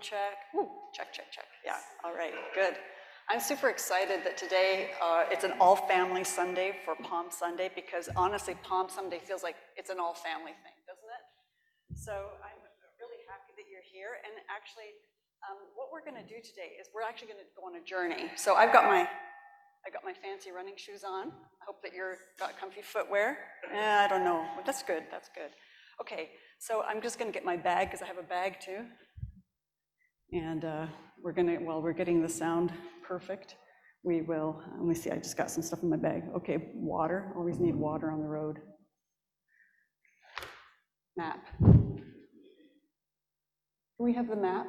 check. Ooh, check, check, check. Yeah, all right, good. I'm super excited that today uh, it's an all-family Sunday for Palm Sunday because honestly, Palm Sunday feels like it's an all-family thing, doesn't it? So I'm really happy that you're here. And actually, um, what we're going to do today is we're actually going to go on a journey. So I've got my I got my fancy running shoes on. I hope that you've got comfy footwear. Eh, I don't know. That's good. That's good. Okay, so I'm just going to get my bag because I have a bag too. And uh, we're to, while we're getting the sound perfect, we will, let me see, I just got some stuff in my bag. Okay, water, always need water on the road. Map. Can we have the map?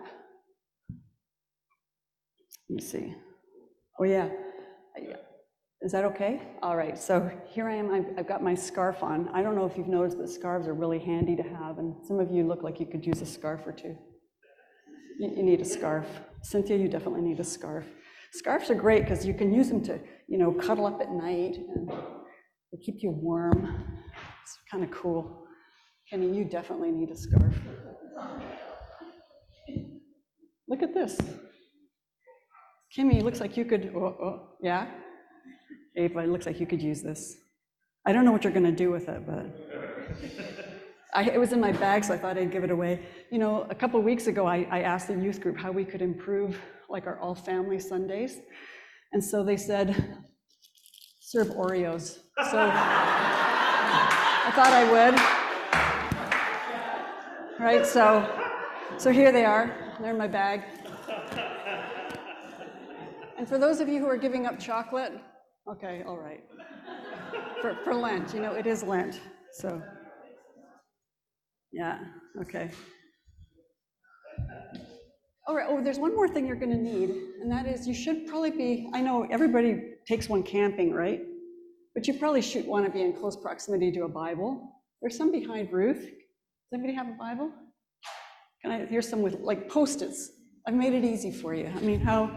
Let me see. Oh, yeah. Yeah. Is that okay? All right, so here I am, I've, I've got my scarf on. I don't know if you've noticed that scarves are really handy to have, and some of you look like you could use a scarf or two. You, need a scarf. Cynthia, you definitely need a scarf. Scarves are great because you can use them to, you know, cuddle up at night and they keep you warm. It's kind of cool. Kenny, you definitely need a scarf. Look at this. Kimmy, looks like you could, oh, oh, yeah? Ava, it looks like you could use this. I don't know what you're going to do with it, but I, it was in my bag, so I thought I'd give it away. You know, a couple weeks ago, I, I asked the youth group how we could improve like our all-family Sundays. And so they said, serve Oreos. So I thought I would. Right, so, so here they are. They're in my bag. And for those of you who are giving up chocolate, okay, all right. For, for Lent, you know, it is Lent, so. Yeah, okay. All right, oh, there's one more thing you're gonna need, and that is you should probably be, I know everybody takes one camping, right? But you probably should wanna be in close proximity to a Bible. There's some behind Ruth. Does anybody have a Bible? Can I, here's some with, like Post-its. I've made it easy for you. I mean, how,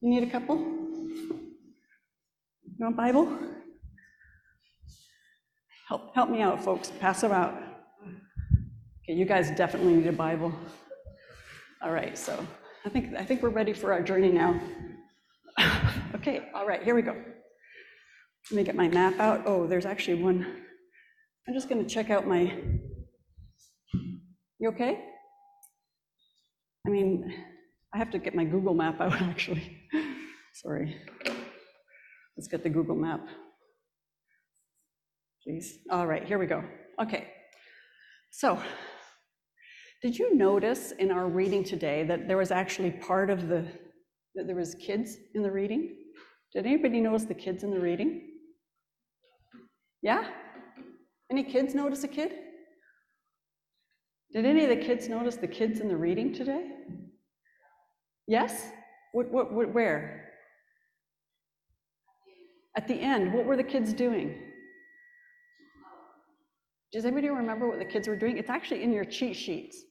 you need a couple? You want a Bible? Help, help me out, folks, pass them out. Okay, you guys definitely need a Bible. All right, so I think, I think we're ready for our journey now. okay, all right, here we go. Let me get my map out. Oh, there's actually one. I'm just going to check out my. You okay? I mean, I have to get my Google map out, actually. Sorry. Let's get the Google map. Please. All right, here we go. Okay. So, did you notice in our reading today that there was actually part of the, that there was kids in the reading? Did anybody notice the kids in the reading? Yeah? Any kids notice a kid? Did any of the kids notice the kids in the reading today? Yes? What, what, what, where? At the end, what were the kids doing? Does anybody remember what the kids were doing? It's actually in your cheat sheets.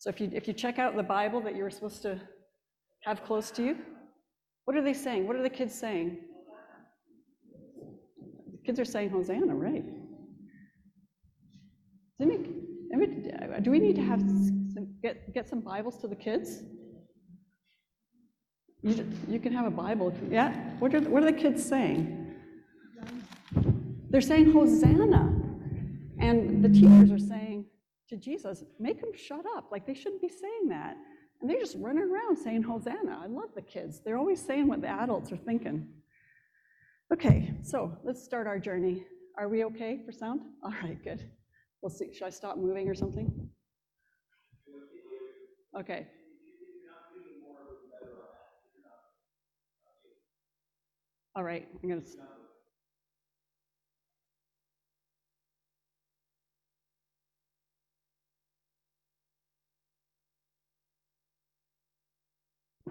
So if you, if you check out the Bible that you were supposed to have close to you, what are they saying? What are the kids saying? The kids are saying Hosanna, right? Do we need to have some, get, get some Bibles to the kids? You, you can have a Bible. Yeah? What are, what are the kids saying? They're saying Hosanna. And the teachers are saying, to Jesus, make them shut up. Like they shouldn't be saying that. And they're just running around saying Hosanna. I love the kids. They're always saying what the adults are thinking. Okay, so let's start our journey. Are we okay for sound? All right, good. We'll see. Should I stop moving or something? Okay. All right, I'm gonna.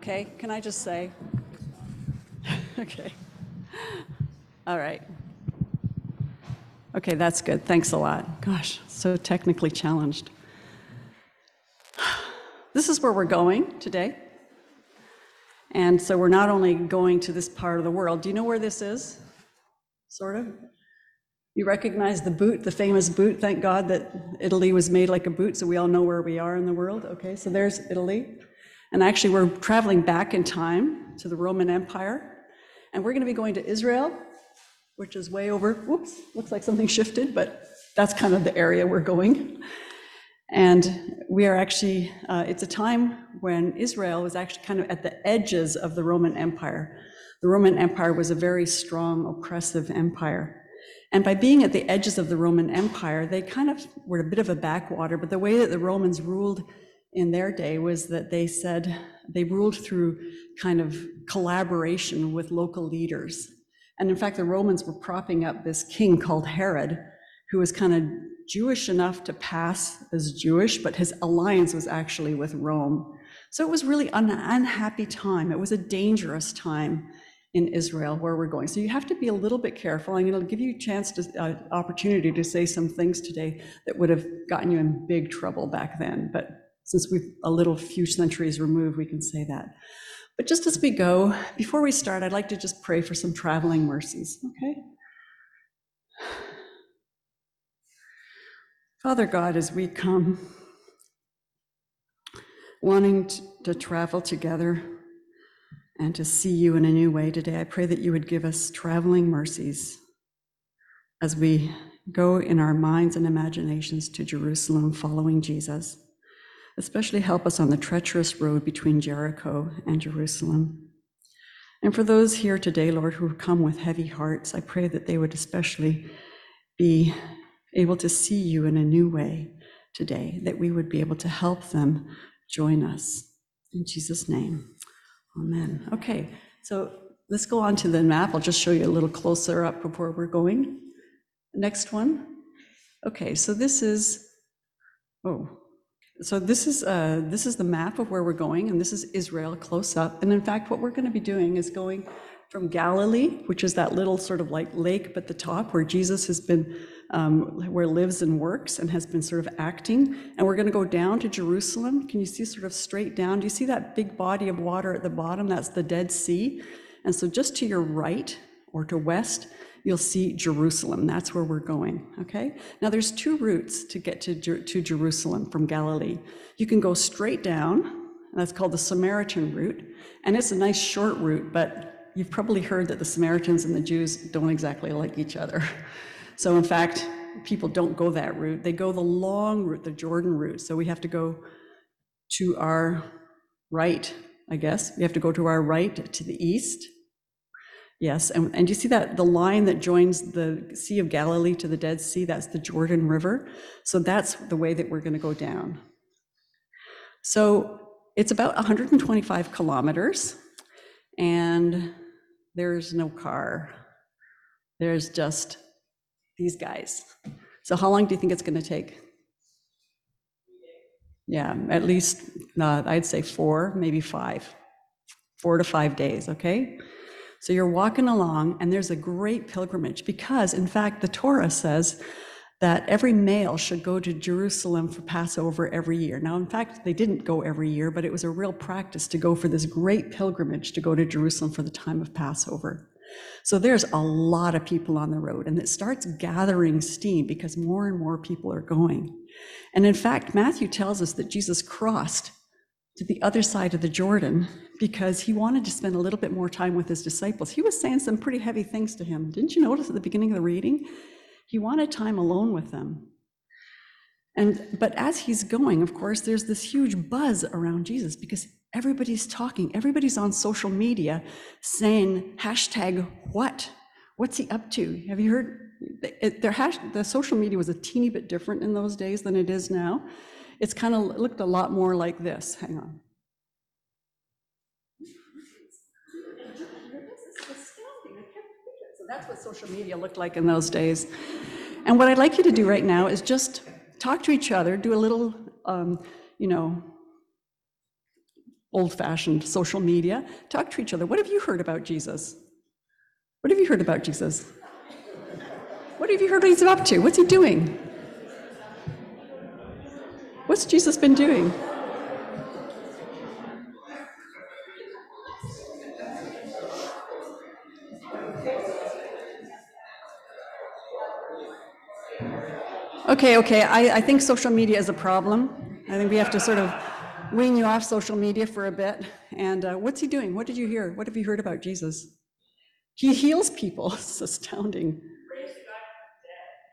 Okay, can I just say? okay. All right. Okay, that's good. Thanks a lot. Gosh, so technically challenged. This is where we're going today. And so we're not only going to this part of the world. Do you know where this is? Sort of? You recognize the boot, the famous boot. Thank God that Italy was made like a boot, so we all know where we are in the world. Okay, so there's Italy. And actually, we're traveling back in time to the Roman Empire. And we're going to be going to Israel, which is way over. Whoops, looks like something shifted, but that's kind of the area we're going. And we are actually, uh, it's a time when Israel was actually kind of at the edges of the Roman Empire. The Roman Empire was a very strong, oppressive empire. And by being at the edges of the Roman Empire, they kind of were a bit of a backwater, but the way that the Romans ruled in their day was that they said they ruled through kind of collaboration with local leaders. And in fact, the Romans were propping up this king called Herod, who was kind of Jewish enough to pass as Jewish, but his alliance was actually with Rome. So it was really an unhappy time. It was a dangerous time in Israel where we're going. So you have to be a little bit careful. I'm going to give you a chance to uh, opportunity to say some things today that would have gotten you in big trouble back then. But since we've a little few centuries removed, we can say that. But just as we go, before we start, I'd like to just pray for some traveling mercies, okay? Father God, as we come, wanting to travel together and to see you in a new way today, I pray that you would give us traveling mercies as we go in our minds and imaginations to Jerusalem following Jesus. Especially help us on the treacherous road between Jericho and Jerusalem. And for those here today, Lord, who have come with heavy hearts, I pray that they would especially be able to see you in a new way today, that we would be able to help them join us. In Jesus' name, amen. Okay, so let's go on to the map. I'll just show you a little closer up before we're going. Next one. Okay, so this is, oh, so this is uh, this is the map of where we're going, and this is Israel close up. And in fact, what we're going to be doing is going from Galilee, which is that little sort of like lake at the top where Jesus has been um, where lives and works and has been sort of acting. And we're going to go down to Jerusalem. Can you see sort of straight down? Do you see that big body of water at the bottom? That's the Dead Sea. And so just to your right or to west, you'll see Jerusalem. That's where we're going, okay? Now there's two routes to get to, to Jerusalem from Galilee. You can go straight down, that's called the Samaritan route, and it's a nice short route, but you've probably heard that the Samaritans and the Jews don't exactly like each other. So in fact, people don't go that route. They go the long route, the Jordan route. So we have to go to our right, I guess. We have to go to our right to the east. Yes, and, and you see that the line that joins the Sea of Galilee to the Dead Sea, that's the Jordan River. So that's the way that we're going to go down. So it's about 125 kilometers, and there's no car. There's just these guys. So how long do you think it's going to take? Yeah, at least, uh, I'd say four, maybe five, four to five days, okay? So you're walking along, and there's a great pilgrimage because, in fact, the Torah says that every male should go to Jerusalem for Passover every year. Now, in fact, they didn't go every year, but it was a real practice to go for this great pilgrimage to go to Jerusalem for the time of Passover. So there's a lot of people on the road, and it starts gathering steam because more and more people are going. And in fact, Matthew tells us that Jesus crossed to the other side of the Jordan because he wanted to spend a little bit more time with his disciples. He was saying some pretty heavy things to him. Didn't you notice at the beginning of the reading? He wanted time alone with them. And but as he's going, of course, there's this huge buzz around Jesus because Everybody's talking, everybody's on social media saying hashtag what? What's he up to? Have you heard? Their hash, the social media was a teeny bit different in those days than it is now. It's kind of looked a lot more like this. Hang on. That's what social media looked like in those days. And what I'd like you to do right now is just talk to each other, do a little, um, you know, old fashioned social media, talk to each other. What have you heard about Jesus? What have you heard about Jesus? What have you heard what he's up to? What's he doing? What's Jesus been doing? Okay, okay, I, I think social media is a problem. I think we have to sort of wean you off social media for a bit. And uh, what's he doing? What did you hear? What have you heard about Jesus? He heals people. It's astounding.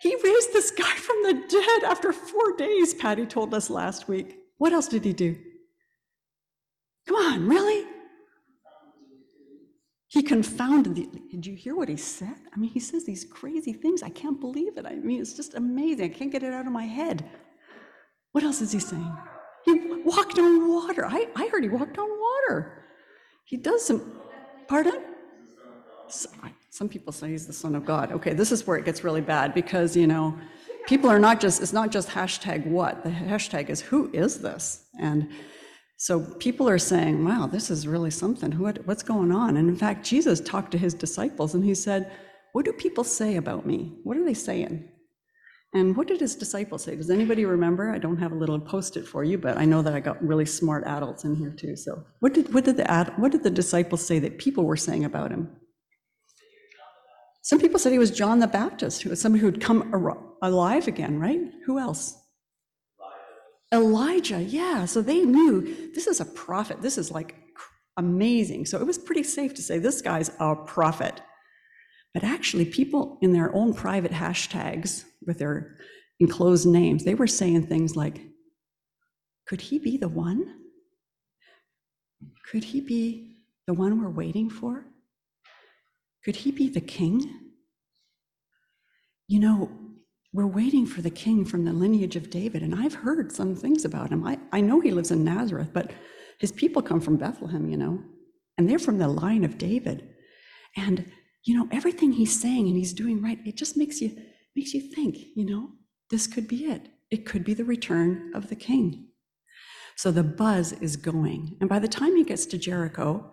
He raised this guy from the dead after four days, Patty told us last week. What else did he do? Come on, really? He confounded the. Did you hear what he said? I mean, he says these crazy things. I can't believe it. I mean, it's just amazing. I can't get it out of my head. What else is he saying? He walked on water. I, I heard he walked on water. He does some. Pardon? Some people say he's the son of God. Okay, this is where it gets really bad because, you know, people are not just, it's not just hashtag what, the hashtag is who is this? And so people are saying, wow, this is really something. What, what's going on? And in fact, Jesus talked to his disciples and he said, What do people say about me? What are they saying? And what did his disciples say? Does anybody remember? I don't have a little post-it for you, but I know that I got really smart adults in here too. So what did, what did the, ad, what did the disciples say that people were saying about him? Some people said he was John the Baptist, who was somebody who'd come alive again, right? Who else? Elijah, yeah. So they knew this is a prophet. This is like amazing. So it was pretty safe to say this guy's a prophet. But actually, people in their own private hashtags with their enclosed names, they were saying things like, could he be the one? Could he be the one we're waiting for? Could he be the king? You know, we're waiting for the king from the lineage of David, and I've heard some things about him. I, I know he lives in Nazareth, but his people come from Bethlehem, you know, and they're from the line of David. And, you know, everything he's saying and he's doing right, it just makes you makes you think, you know, this could be it. It could be the return of the king. So the buzz is going. And by the time he gets to Jericho,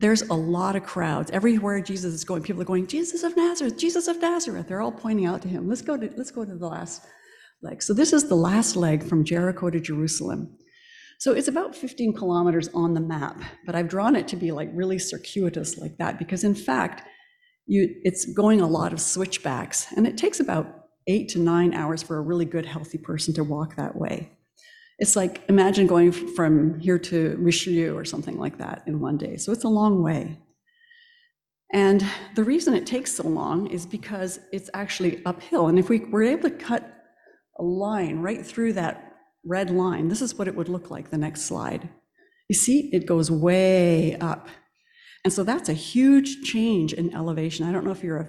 there's a lot of crowds. Everywhere Jesus is going, people are going, Jesus of Nazareth, Jesus of Nazareth. They're all pointing out to him. Let's go to, let's go to the last leg. So this is the last leg from Jericho to Jerusalem. So it's about 15 kilometers on the map, but I've drawn it to be like really circuitous like that because in fact, you, it's going a lot of switchbacks and it takes about eight to nine hours for a really good, healthy person to walk that way. It's like, imagine going from here to Richelieu or something like that in one day. So it's a long way. And the reason it takes so long is because it's actually uphill. And if we were able to cut a line right through that red line, this is what it would look like the next slide. You see, it goes way up. And so that's a huge change in elevation. I don't know if you're a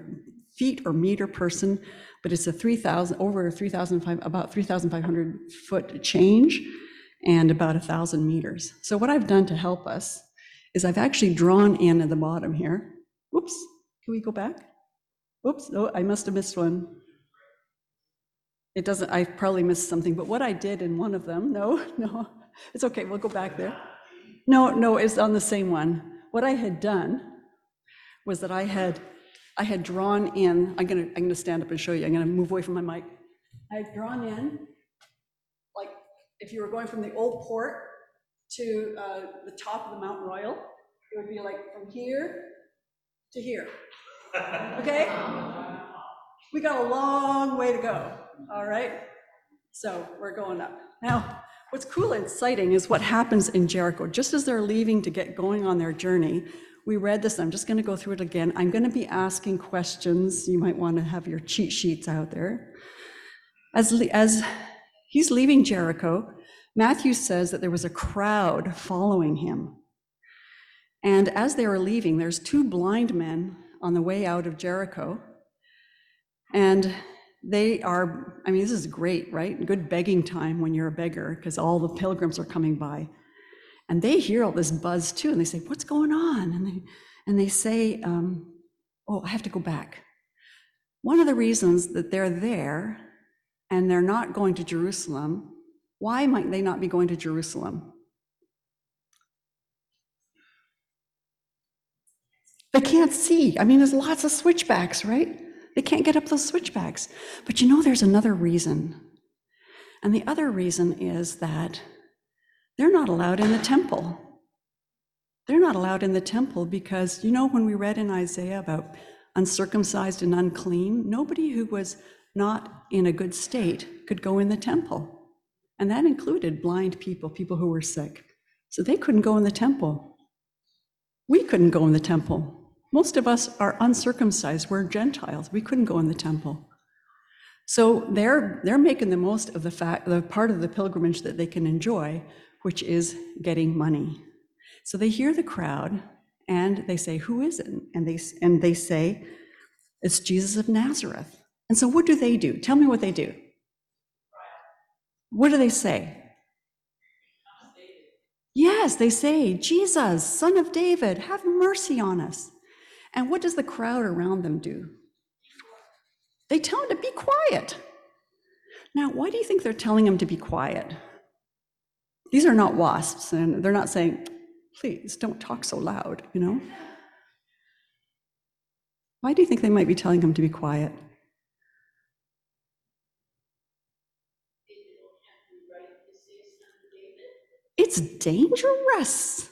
feet or meter person, but it's a 3,000, over 3,005, about 3,500 foot change and about 1,000 meters. So what I've done to help us is I've actually drawn in at the bottom here. Whoops, can we go back? Whoops, oh, I must have missed one. It doesn't, I probably missed something, but what I did in one of them, no, no, it's okay, we'll go back there. No, no, it's on the same one. What I had done was that I had, I had drawn in, I'm gonna, I'm gonna stand up and show you, I'm gonna move away from my mic. I had drawn in, like, if you were going from the old port to uh, the top of the Mount Royal, it would be like from here to here. Okay? We got a long way to go, all right? So we're going up. Now, what's cool and exciting is what happens in Jericho. Just as they're leaving to get going on their journey, we read this, I'm just going to go through it again. I'm going to be asking questions. You might want to have your cheat sheets out there. As, as he's leaving Jericho, Matthew says that there was a crowd following him. And as they were leaving, there's two blind men on the way out of Jericho. And they are, I mean, this is great, right? Good begging time when you're a beggar because all the pilgrims are coming by. And they hear all this buzz too, and they say, What's going on? And they, and they say, um, Oh, I have to go back. One of the reasons that they're there and they're not going to Jerusalem, why might they not be going to Jerusalem? They can't see. I mean, there's lots of switchbacks, right? They can't get up those switchbacks. But you know, there's another reason. And the other reason is that they're not allowed in the temple. They're not allowed in the temple because, you know, when we read in Isaiah about uncircumcised and unclean, nobody who was not in a good state could go in the temple. And that included blind people, people who were sick. So they couldn't go in the temple. We couldn't go in the temple. Most of us are uncircumcised. We're Gentiles. We couldn't go in the temple. So they're, they're making the most of the fact, the part of the pilgrimage that they can enjoy, which is getting money. So they hear the crowd and they say, Who is it? And they, and they say, It's Jesus of Nazareth. And so what do they do? Tell me what they do. What do they say? Yes, they say, Jesus, son of David, have mercy on us. And what does the crowd around them do? They tell him to be quiet. Now, why do you think they're telling him to be quiet? These are not wasps, and they're not saying, please don't talk so loud, you know? Why do you think they might be telling him to be quiet? It's dangerous.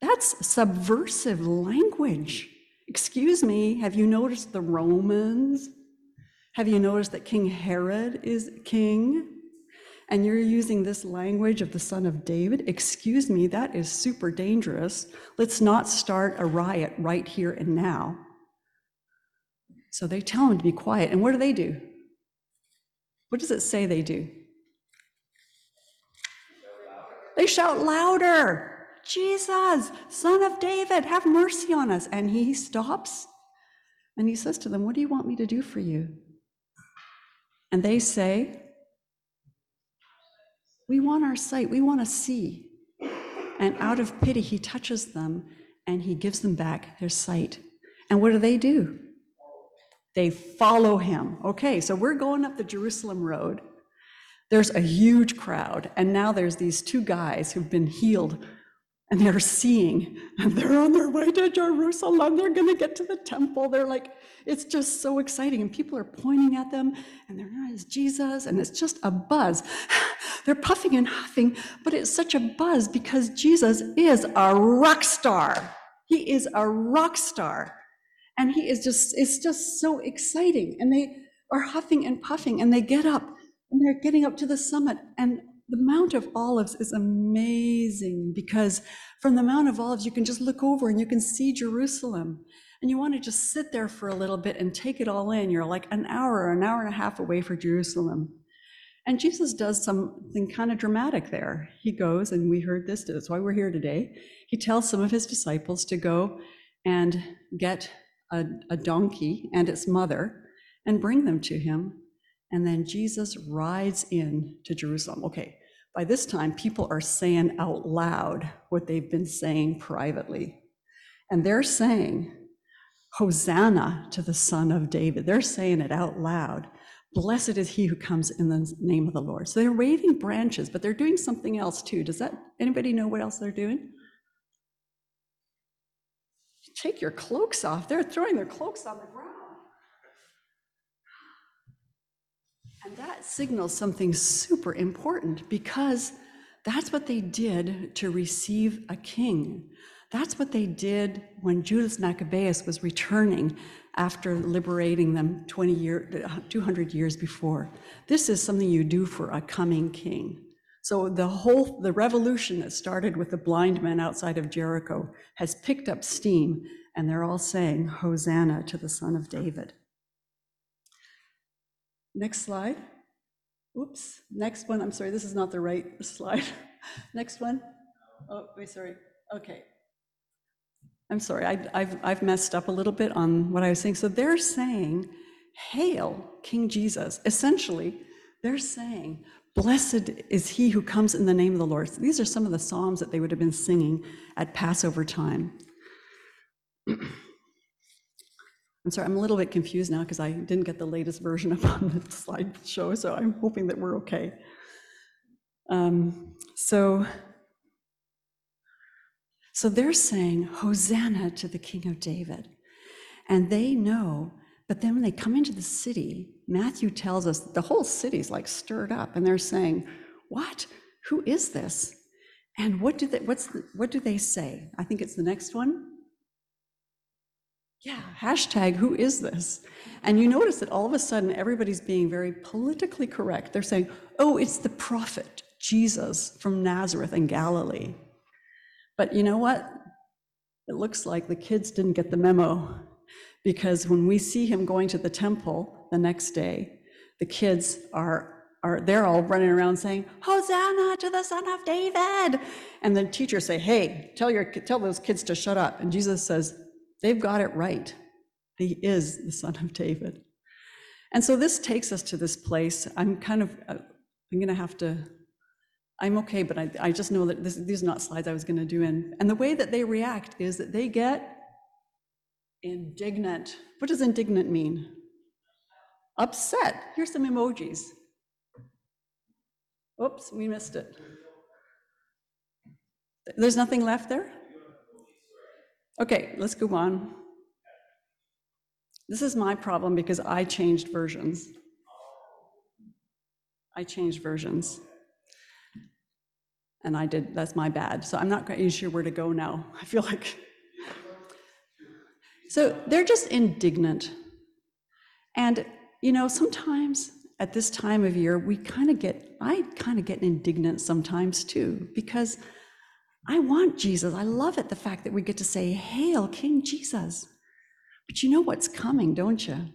That's subversive language. Excuse me, have you noticed the Romans? Have you noticed that King Herod is king? And you're using this language of the son of David? Excuse me, that is super dangerous. Let's not start a riot right here and now. So they tell him to be quiet. And what do they do? What does it say they do? They shout louder, Jesus, son of David, have mercy on us. And he stops and he says to them, What do you want me to do for you? And they say, We want our sight, we want to see. And out of pity, he touches them and he gives them back their sight. And what do they do? They follow him. Okay, so we're going up the Jerusalem road. There's a huge crowd, and now there's these two guys who've been healed and they're seeing, and they're on their way to Jerusalem. They're going to get to the temple. They're like, it's just so exciting. And people are pointing at them, and they're not as Jesus, and it's just a buzz. They're puffing and huffing, but it's such a buzz because Jesus is a rock star. He is a rock star. And he is just, it's just so exciting. And they are huffing and puffing, and they get up, and they're getting up to the summit. And the Mount of Olives is amazing because from the Mount of Olives, you can just look over and you can see Jerusalem. And you want to just sit there for a little bit and take it all in. You're like an hour an hour and a half away from Jerusalem. And Jesus does something kind of dramatic there. He goes, and we heard this, that's why we're here today. He tells some of his disciples to go and get a, a donkey and its mother and bring them to him. And then Jesus rides in to Jerusalem. Okay, by this time, people are saying out loud what they've been saying privately. And they're saying, Hosanna to the Son of David. They're saying it out loud. Blessed is he who comes in the name of the Lord. So they're waving branches, but they're doing something else too. Does that anybody know what else they're doing? Take your cloaks off. They're throwing their cloaks on the ground. And that signals something super important because that's what they did to receive a king. That's what they did when Judas Maccabeus was returning after liberating them 20 year, 200 years before. This is something you do for a coming king. So the whole the revolution that started with the blind men outside of Jericho has picked up steam and they're all saying hosanna to the son of David. Next slide. Oops, next one. I'm sorry, this is not the right slide. Next one. Oh, wait, sorry. Okay. I'm sorry, I, I've, I've messed up a little bit on what I was saying. So they're saying, Hail, King Jesus. Essentially, they're saying, Blessed is he who comes in the name of the Lord. These are some of the Psalms that they would have been singing at Passover time. I'm sorry, I'm a little bit confused now because I didn't get the latest version up on the slideshow, so I'm hoping that we're okay. Um, so, so they're saying, Hosanna to the King of David. And they know, but then when they come into the city, Matthew tells us the whole city's like stirred up, and they're saying, What? Who is this? And what do they, what's the, what do they say? I think it's the next one. Yeah, hashtag who is this? And you notice that all of a sudden everybody's being very politically correct. They're saying, oh, it's the prophet Jesus from Nazareth in Galilee. But you know what? It looks like the kids didn't get the memo because when we see him going to the temple the next day, the kids are are they're all running around saying hosanna to the son of david and the teachers say hey tell your tell those kids to shut up and jesus says they've got it right. He is the son of david. And so this takes us to this place. I'm kind of uh, i'm going to have to i'm okay but i, I just know that this, these are not slides i was going to do in. And the way that they react is that they get indignant. What does indignant mean? Upset. Here's some emojis. Oops, we missed it. There's nothing left there? Okay, let's go on. This is my problem because I changed versions. I changed versions. And I did, that's my bad. So I'm not quite sure where to go now. I feel like. So they're just indignant. And, you know, sometimes at this time of year, we kind of get, I kind of get indignant sometimes too, because I want Jesus. I love it, the fact that we get to say, Hail, King Jesus. But you know what's coming, don't you?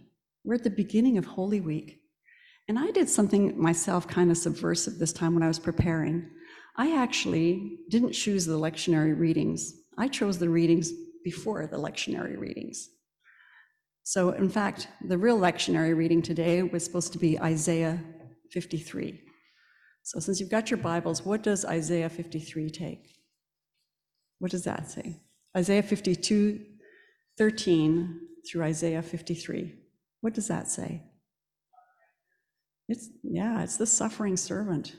We're at the beginning of Holy Week. And I did something myself kind of subversive this time when I was preparing. I actually didn't choose the lectionary readings, I chose the readings before the lectionary readings. So, in fact, the real lectionary reading today was supposed to be Isaiah 53. So, since you've got your Bibles, what does Isaiah 53 take? What does that say? Isaiah 52, 13 through Isaiah 53. What does that say? It's, yeah, it's the suffering servant.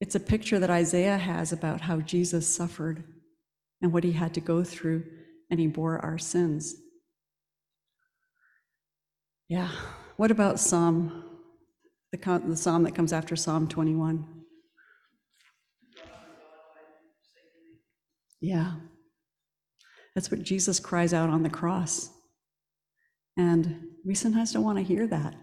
It's a picture that Isaiah has about how Jesus suffered and what he had to go through, and he bore our sins. Yeah. What about Psalm, the, the psalm that comes after Psalm 21? Yeah. That's what Jesus cries out on the cross. And we sometimes don't want to hear that.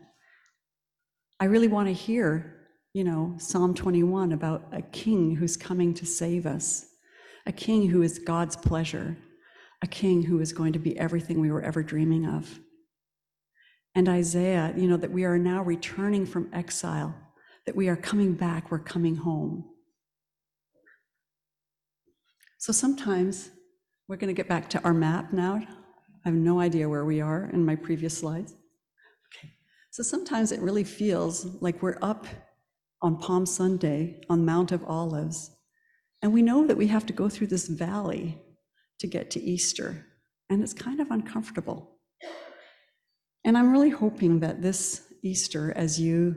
I really want to hear, you know, Psalm 21 about a king who's coming to save us, a king who is God's pleasure, a king who is going to be everything we were ever dreaming of. And Isaiah, you know, that we are now returning from exile, that we are coming back, we're coming home. So sometimes we're going to get back to our map now. I have no idea where we are in my previous slides. Okay. So sometimes it really feels like we're up on Palm Sunday on Mount of Olives, and we know that we have to go through this valley to get to Easter, and it's kind of uncomfortable. And I'm really hoping that this Easter, as you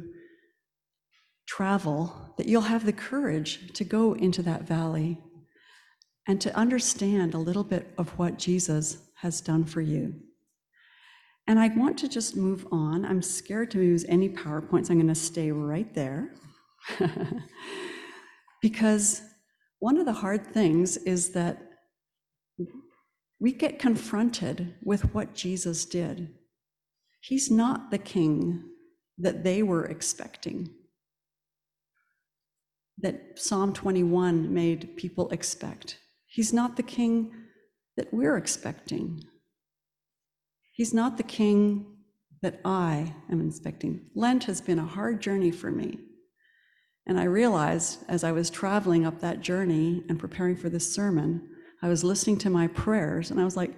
travel, that you'll have the courage to go into that valley and to understand a little bit of what Jesus has done for you. And I want to just move on. I'm scared to use any PowerPoints. I'm going to stay right there. because one of the hard things is that we get confronted with what Jesus did. He's not the king that they were expecting, that Psalm 21 made people expect. He's not the king that we're expecting. He's not the king that I am expecting. Lent has been a hard journey for me. And I realized as I was traveling up that journey and preparing for this sermon, I was listening to my prayers and I was like,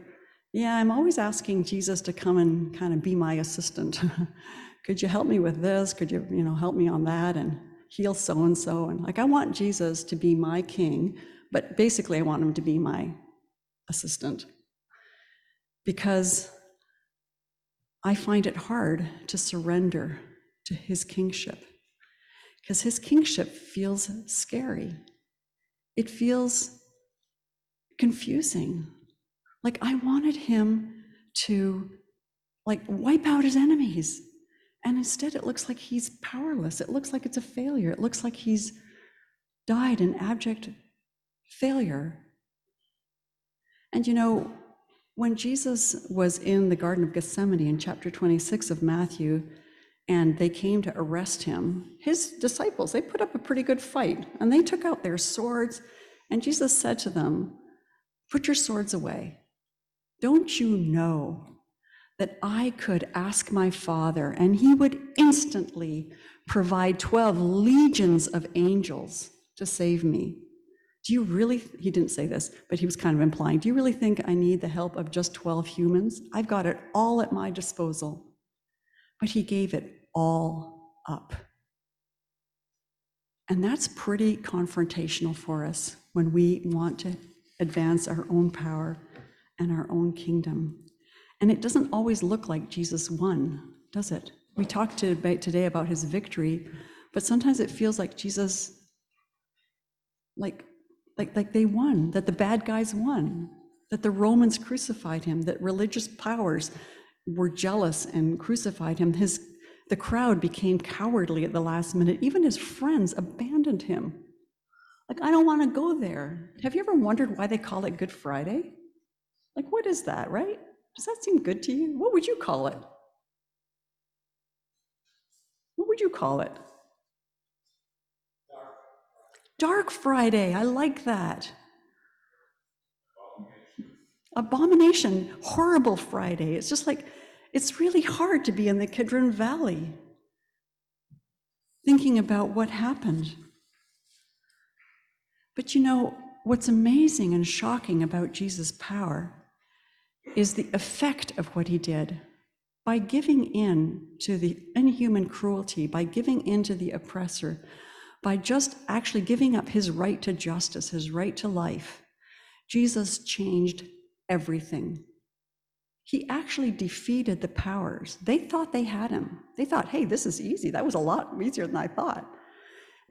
yeah, I'm always asking Jesus to come and kind of be my assistant. Could you help me with this? Could you, you know, help me on that and heal so and so? And like, I want Jesus to be my king, but basically, I want him to be my assistant because I find it hard to surrender to his kingship because his kingship feels scary. It feels confusing. Like I wanted him to like wipe out his enemies. And instead it looks like he's powerless. It looks like it's a failure. It looks like he's died in abject failure. And you know, When Jesus was in the Garden of Gethsemane in chapter 26 of Matthew, and they came to arrest him, his disciples, they put up a pretty good fight, and they took out their swords, and Jesus said to them, Put your swords away. Don't you know that I could ask my Father, and he would instantly provide 12 legions of angels to save me? Do you really, he didn't say this, but he was kind of implying, do you really think I need the help of just 12 humans? I've got it all at my disposal. But he gave it all up. And that's pretty confrontational for us when we want to advance our own power and our own kingdom. And it doesn't always look like Jesus won, does it? We talked to, today about his victory, but sometimes it feels like Jesus, like, like, like they won, that the bad guys won, that the Romans crucified him, that religious powers were jealous and crucified him. His, the crowd became cowardly at the last minute. Even his friends abandoned him. Like, I don't want to go there. Have you ever wondered why they call it Good Friday? Like, what is that, right? Does that seem good to you? What would you call it? What would you call it? Dark Friday. I like that. Abomination, horrible Friday. It's just like, it's really hard to be in the Kidron Valley thinking about what happened. But you know, what's amazing and shocking about Jesus' power is the effect of what he did. By giving in to the inhuman cruelty, by giving in to the oppressor, by just actually giving up his right to justice, his right to life, Jesus changed everything. He actually defeated the powers. They thought they had him. They thought, hey, this is easy. That was a lot easier than I thought.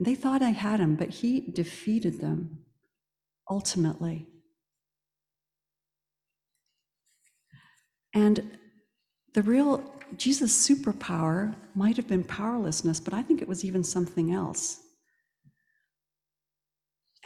They thought I had him, but he defeated them ultimately. And the real Jesus' superpower might have been powerlessness, but I think it was even something else.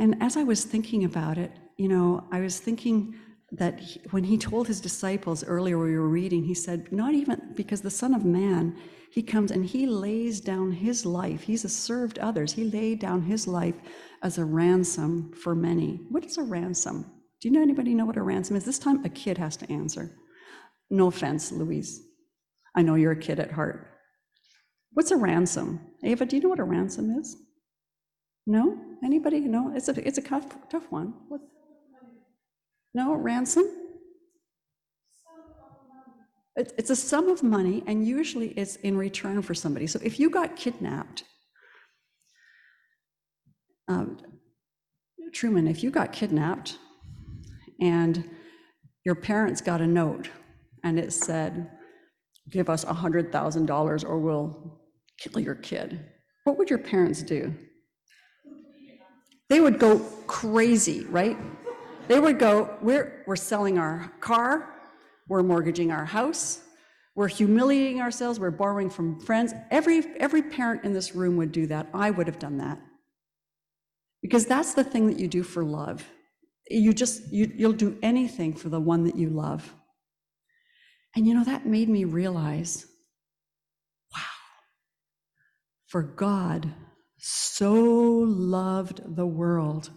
And as I was thinking about it, you know, I was thinking that he, when he told his disciples earlier, we were reading, he said, Not even because the Son of Man, he comes and he lays down his life. He's a served others. He laid down his life as a ransom for many. What is a ransom? Do you know anybody know what a ransom is? This time a kid has to answer. No offense, Louise. I know you're a kid at heart. What's a ransom? Ava, do you know what a ransom is? No? Anybody? No? It's a, it's a tough, tough one. What? No, ransom? It's a sum of money, and usually it's in return for somebody. So if you got kidnapped, um, Truman, if you got kidnapped and your parents got a note and it said, give us $100,000 or we'll kill your kid, what would your parents do? They would go crazy, right? They would go, we're, we're selling our car, we're mortgaging our house, we're humiliating ourselves, we're borrowing from friends. Every, every parent in this room would do that. I would have done that. Because that's the thing that you do for love. You just, you, you'll do anything for the one that you love. And you know, that made me realize wow, for God so loved the world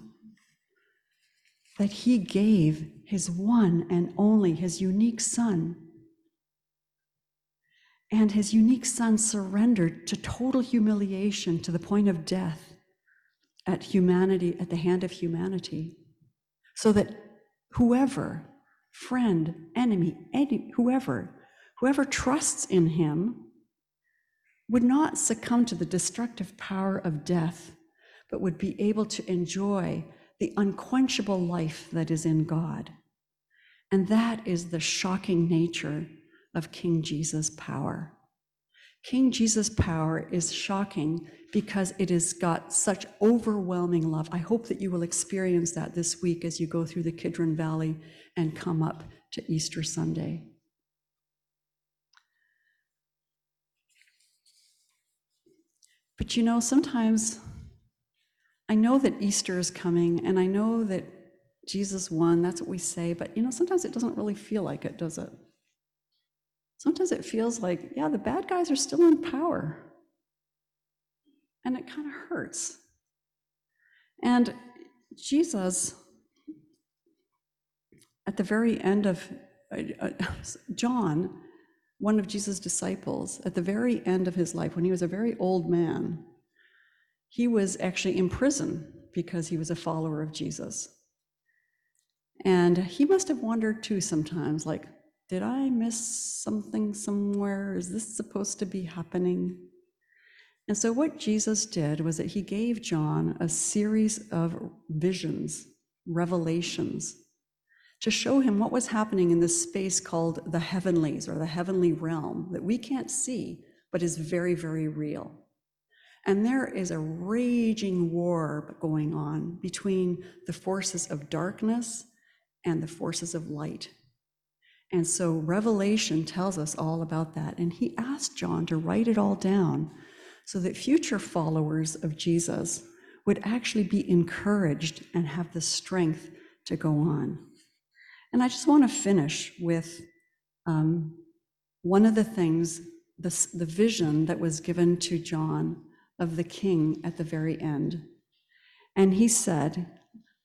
that he gave his one and only, his unique son. And his unique son surrendered to total humiliation to the point of death at humanity, at the hand of humanity, so that whoever friend, enemy, any, whoever, whoever trusts in him would not succumb to the destructive power of death, but would be able to enjoy the unquenchable life that is in God. And that is the shocking nature of King Jesus' power. King Jesus' power is shocking because it has got such overwhelming love. I hope that you will experience that this week as you go through the Kidron Valley and come up to Easter Sunday. But you know, sometimes I know that Easter is coming, and I know that Jesus won, that's what we say, but you know, sometimes it doesn't really feel like it, does it? Sometimes it feels like, yeah, the bad guys are still in power. And it kind of hurts. And Jesus, at the very end of uh, uh, John, one of Jesus' disciples, at the very end of his life, when he was a very old man, he was actually in prison because he was a follower of Jesus. And he must have wondered too sometimes, like, did I miss something somewhere? Is this supposed to be happening? And so, what Jesus did was that he gave John a series of visions, revelations, to show him what was happening in this space called the heavenlies or the heavenly realm that we can't see, but is very, very real. And there is a raging war going on between the forces of darkness and the forces of light. And so Revelation tells us all about that. And he asked John to write it all down so that future followers of Jesus would actually be encouraged and have the strength to go on. And I just want to finish with um, one of the things, the, the vision that was given to John of the king at the very end. And he said,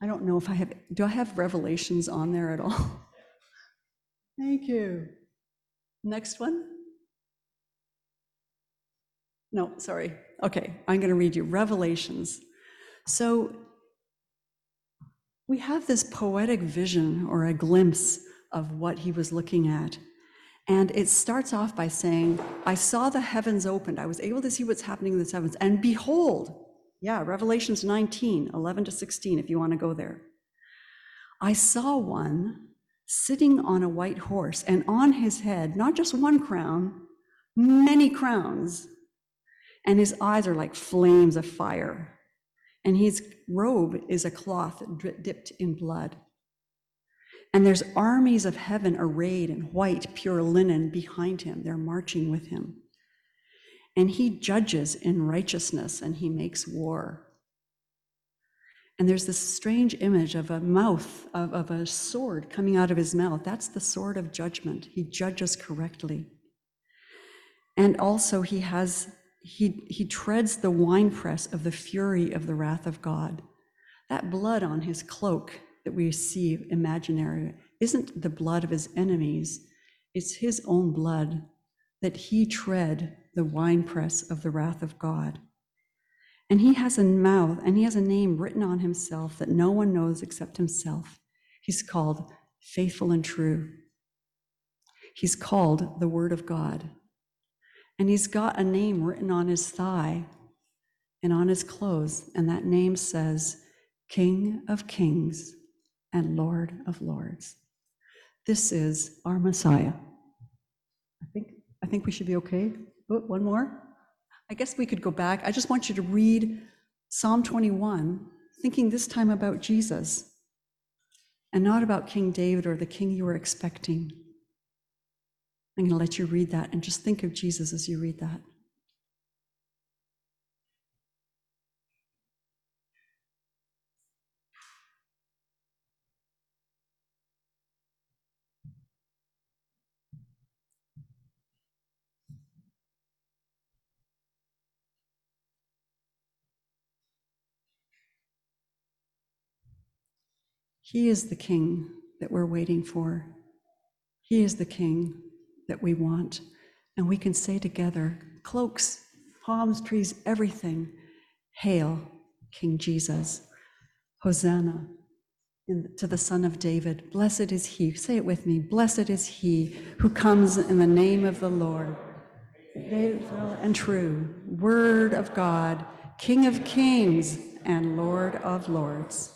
I don't know if I have, do I have revelations on there at all? Thank you. Next one. No, sorry. Okay, I'm going to read you Revelations. So we have this poetic vision or a glimpse of what he was looking at. And it starts off by saying, I saw the heavens opened. I was able to see what's happening in the heavens. And behold, yeah, Revelations 19, 11 to 16, if you want to go there. I saw one sitting on a white horse, and on his head, not just one crown, many crowns. And his eyes are like flames of fire. And his robe is a cloth dipped in blood. And there's armies of heaven arrayed in white, pure linen behind him. They're marching with him. And he judges in righteousness and he makes war. And there's this strange image of a mouth, of, of a sword coming out of his mouth. That's the sword of judgment. He judges correctly. And also, he has, he, he treads the winepress of the fury of the wrath of God. That blood on his cloak that we see imaginary isn't the blood of his enemies, it's his own blood that he tread the winepress of the wrath of God. And he has a mouth and he has a name written on himself that no one knows except himself. He's called faithful and true. He's called the Word of God. And he's got a name written on his thigh and on his clothes, and that name says, King of Kings and Lord of Lords. This is our Messiah. I think, I think we should be okay. Oh, one more. I guess we could go back. I just want you to read Psalm 21, thinking this time about Jesus and not about King David or the king you were expecting. I'm going to let you read that and just think of Jesus as you read that. He is the king that we're waiting for. He is the king that we want. And we can say together cloaks, palms, trees, everything. Hail, King Jesus. Hosanna in, to the Son of David. Blessed is he, say it with me, blessed is he who comes in the name of the Lord. Faithful and true, Word of God, King of kings and Lord of lords.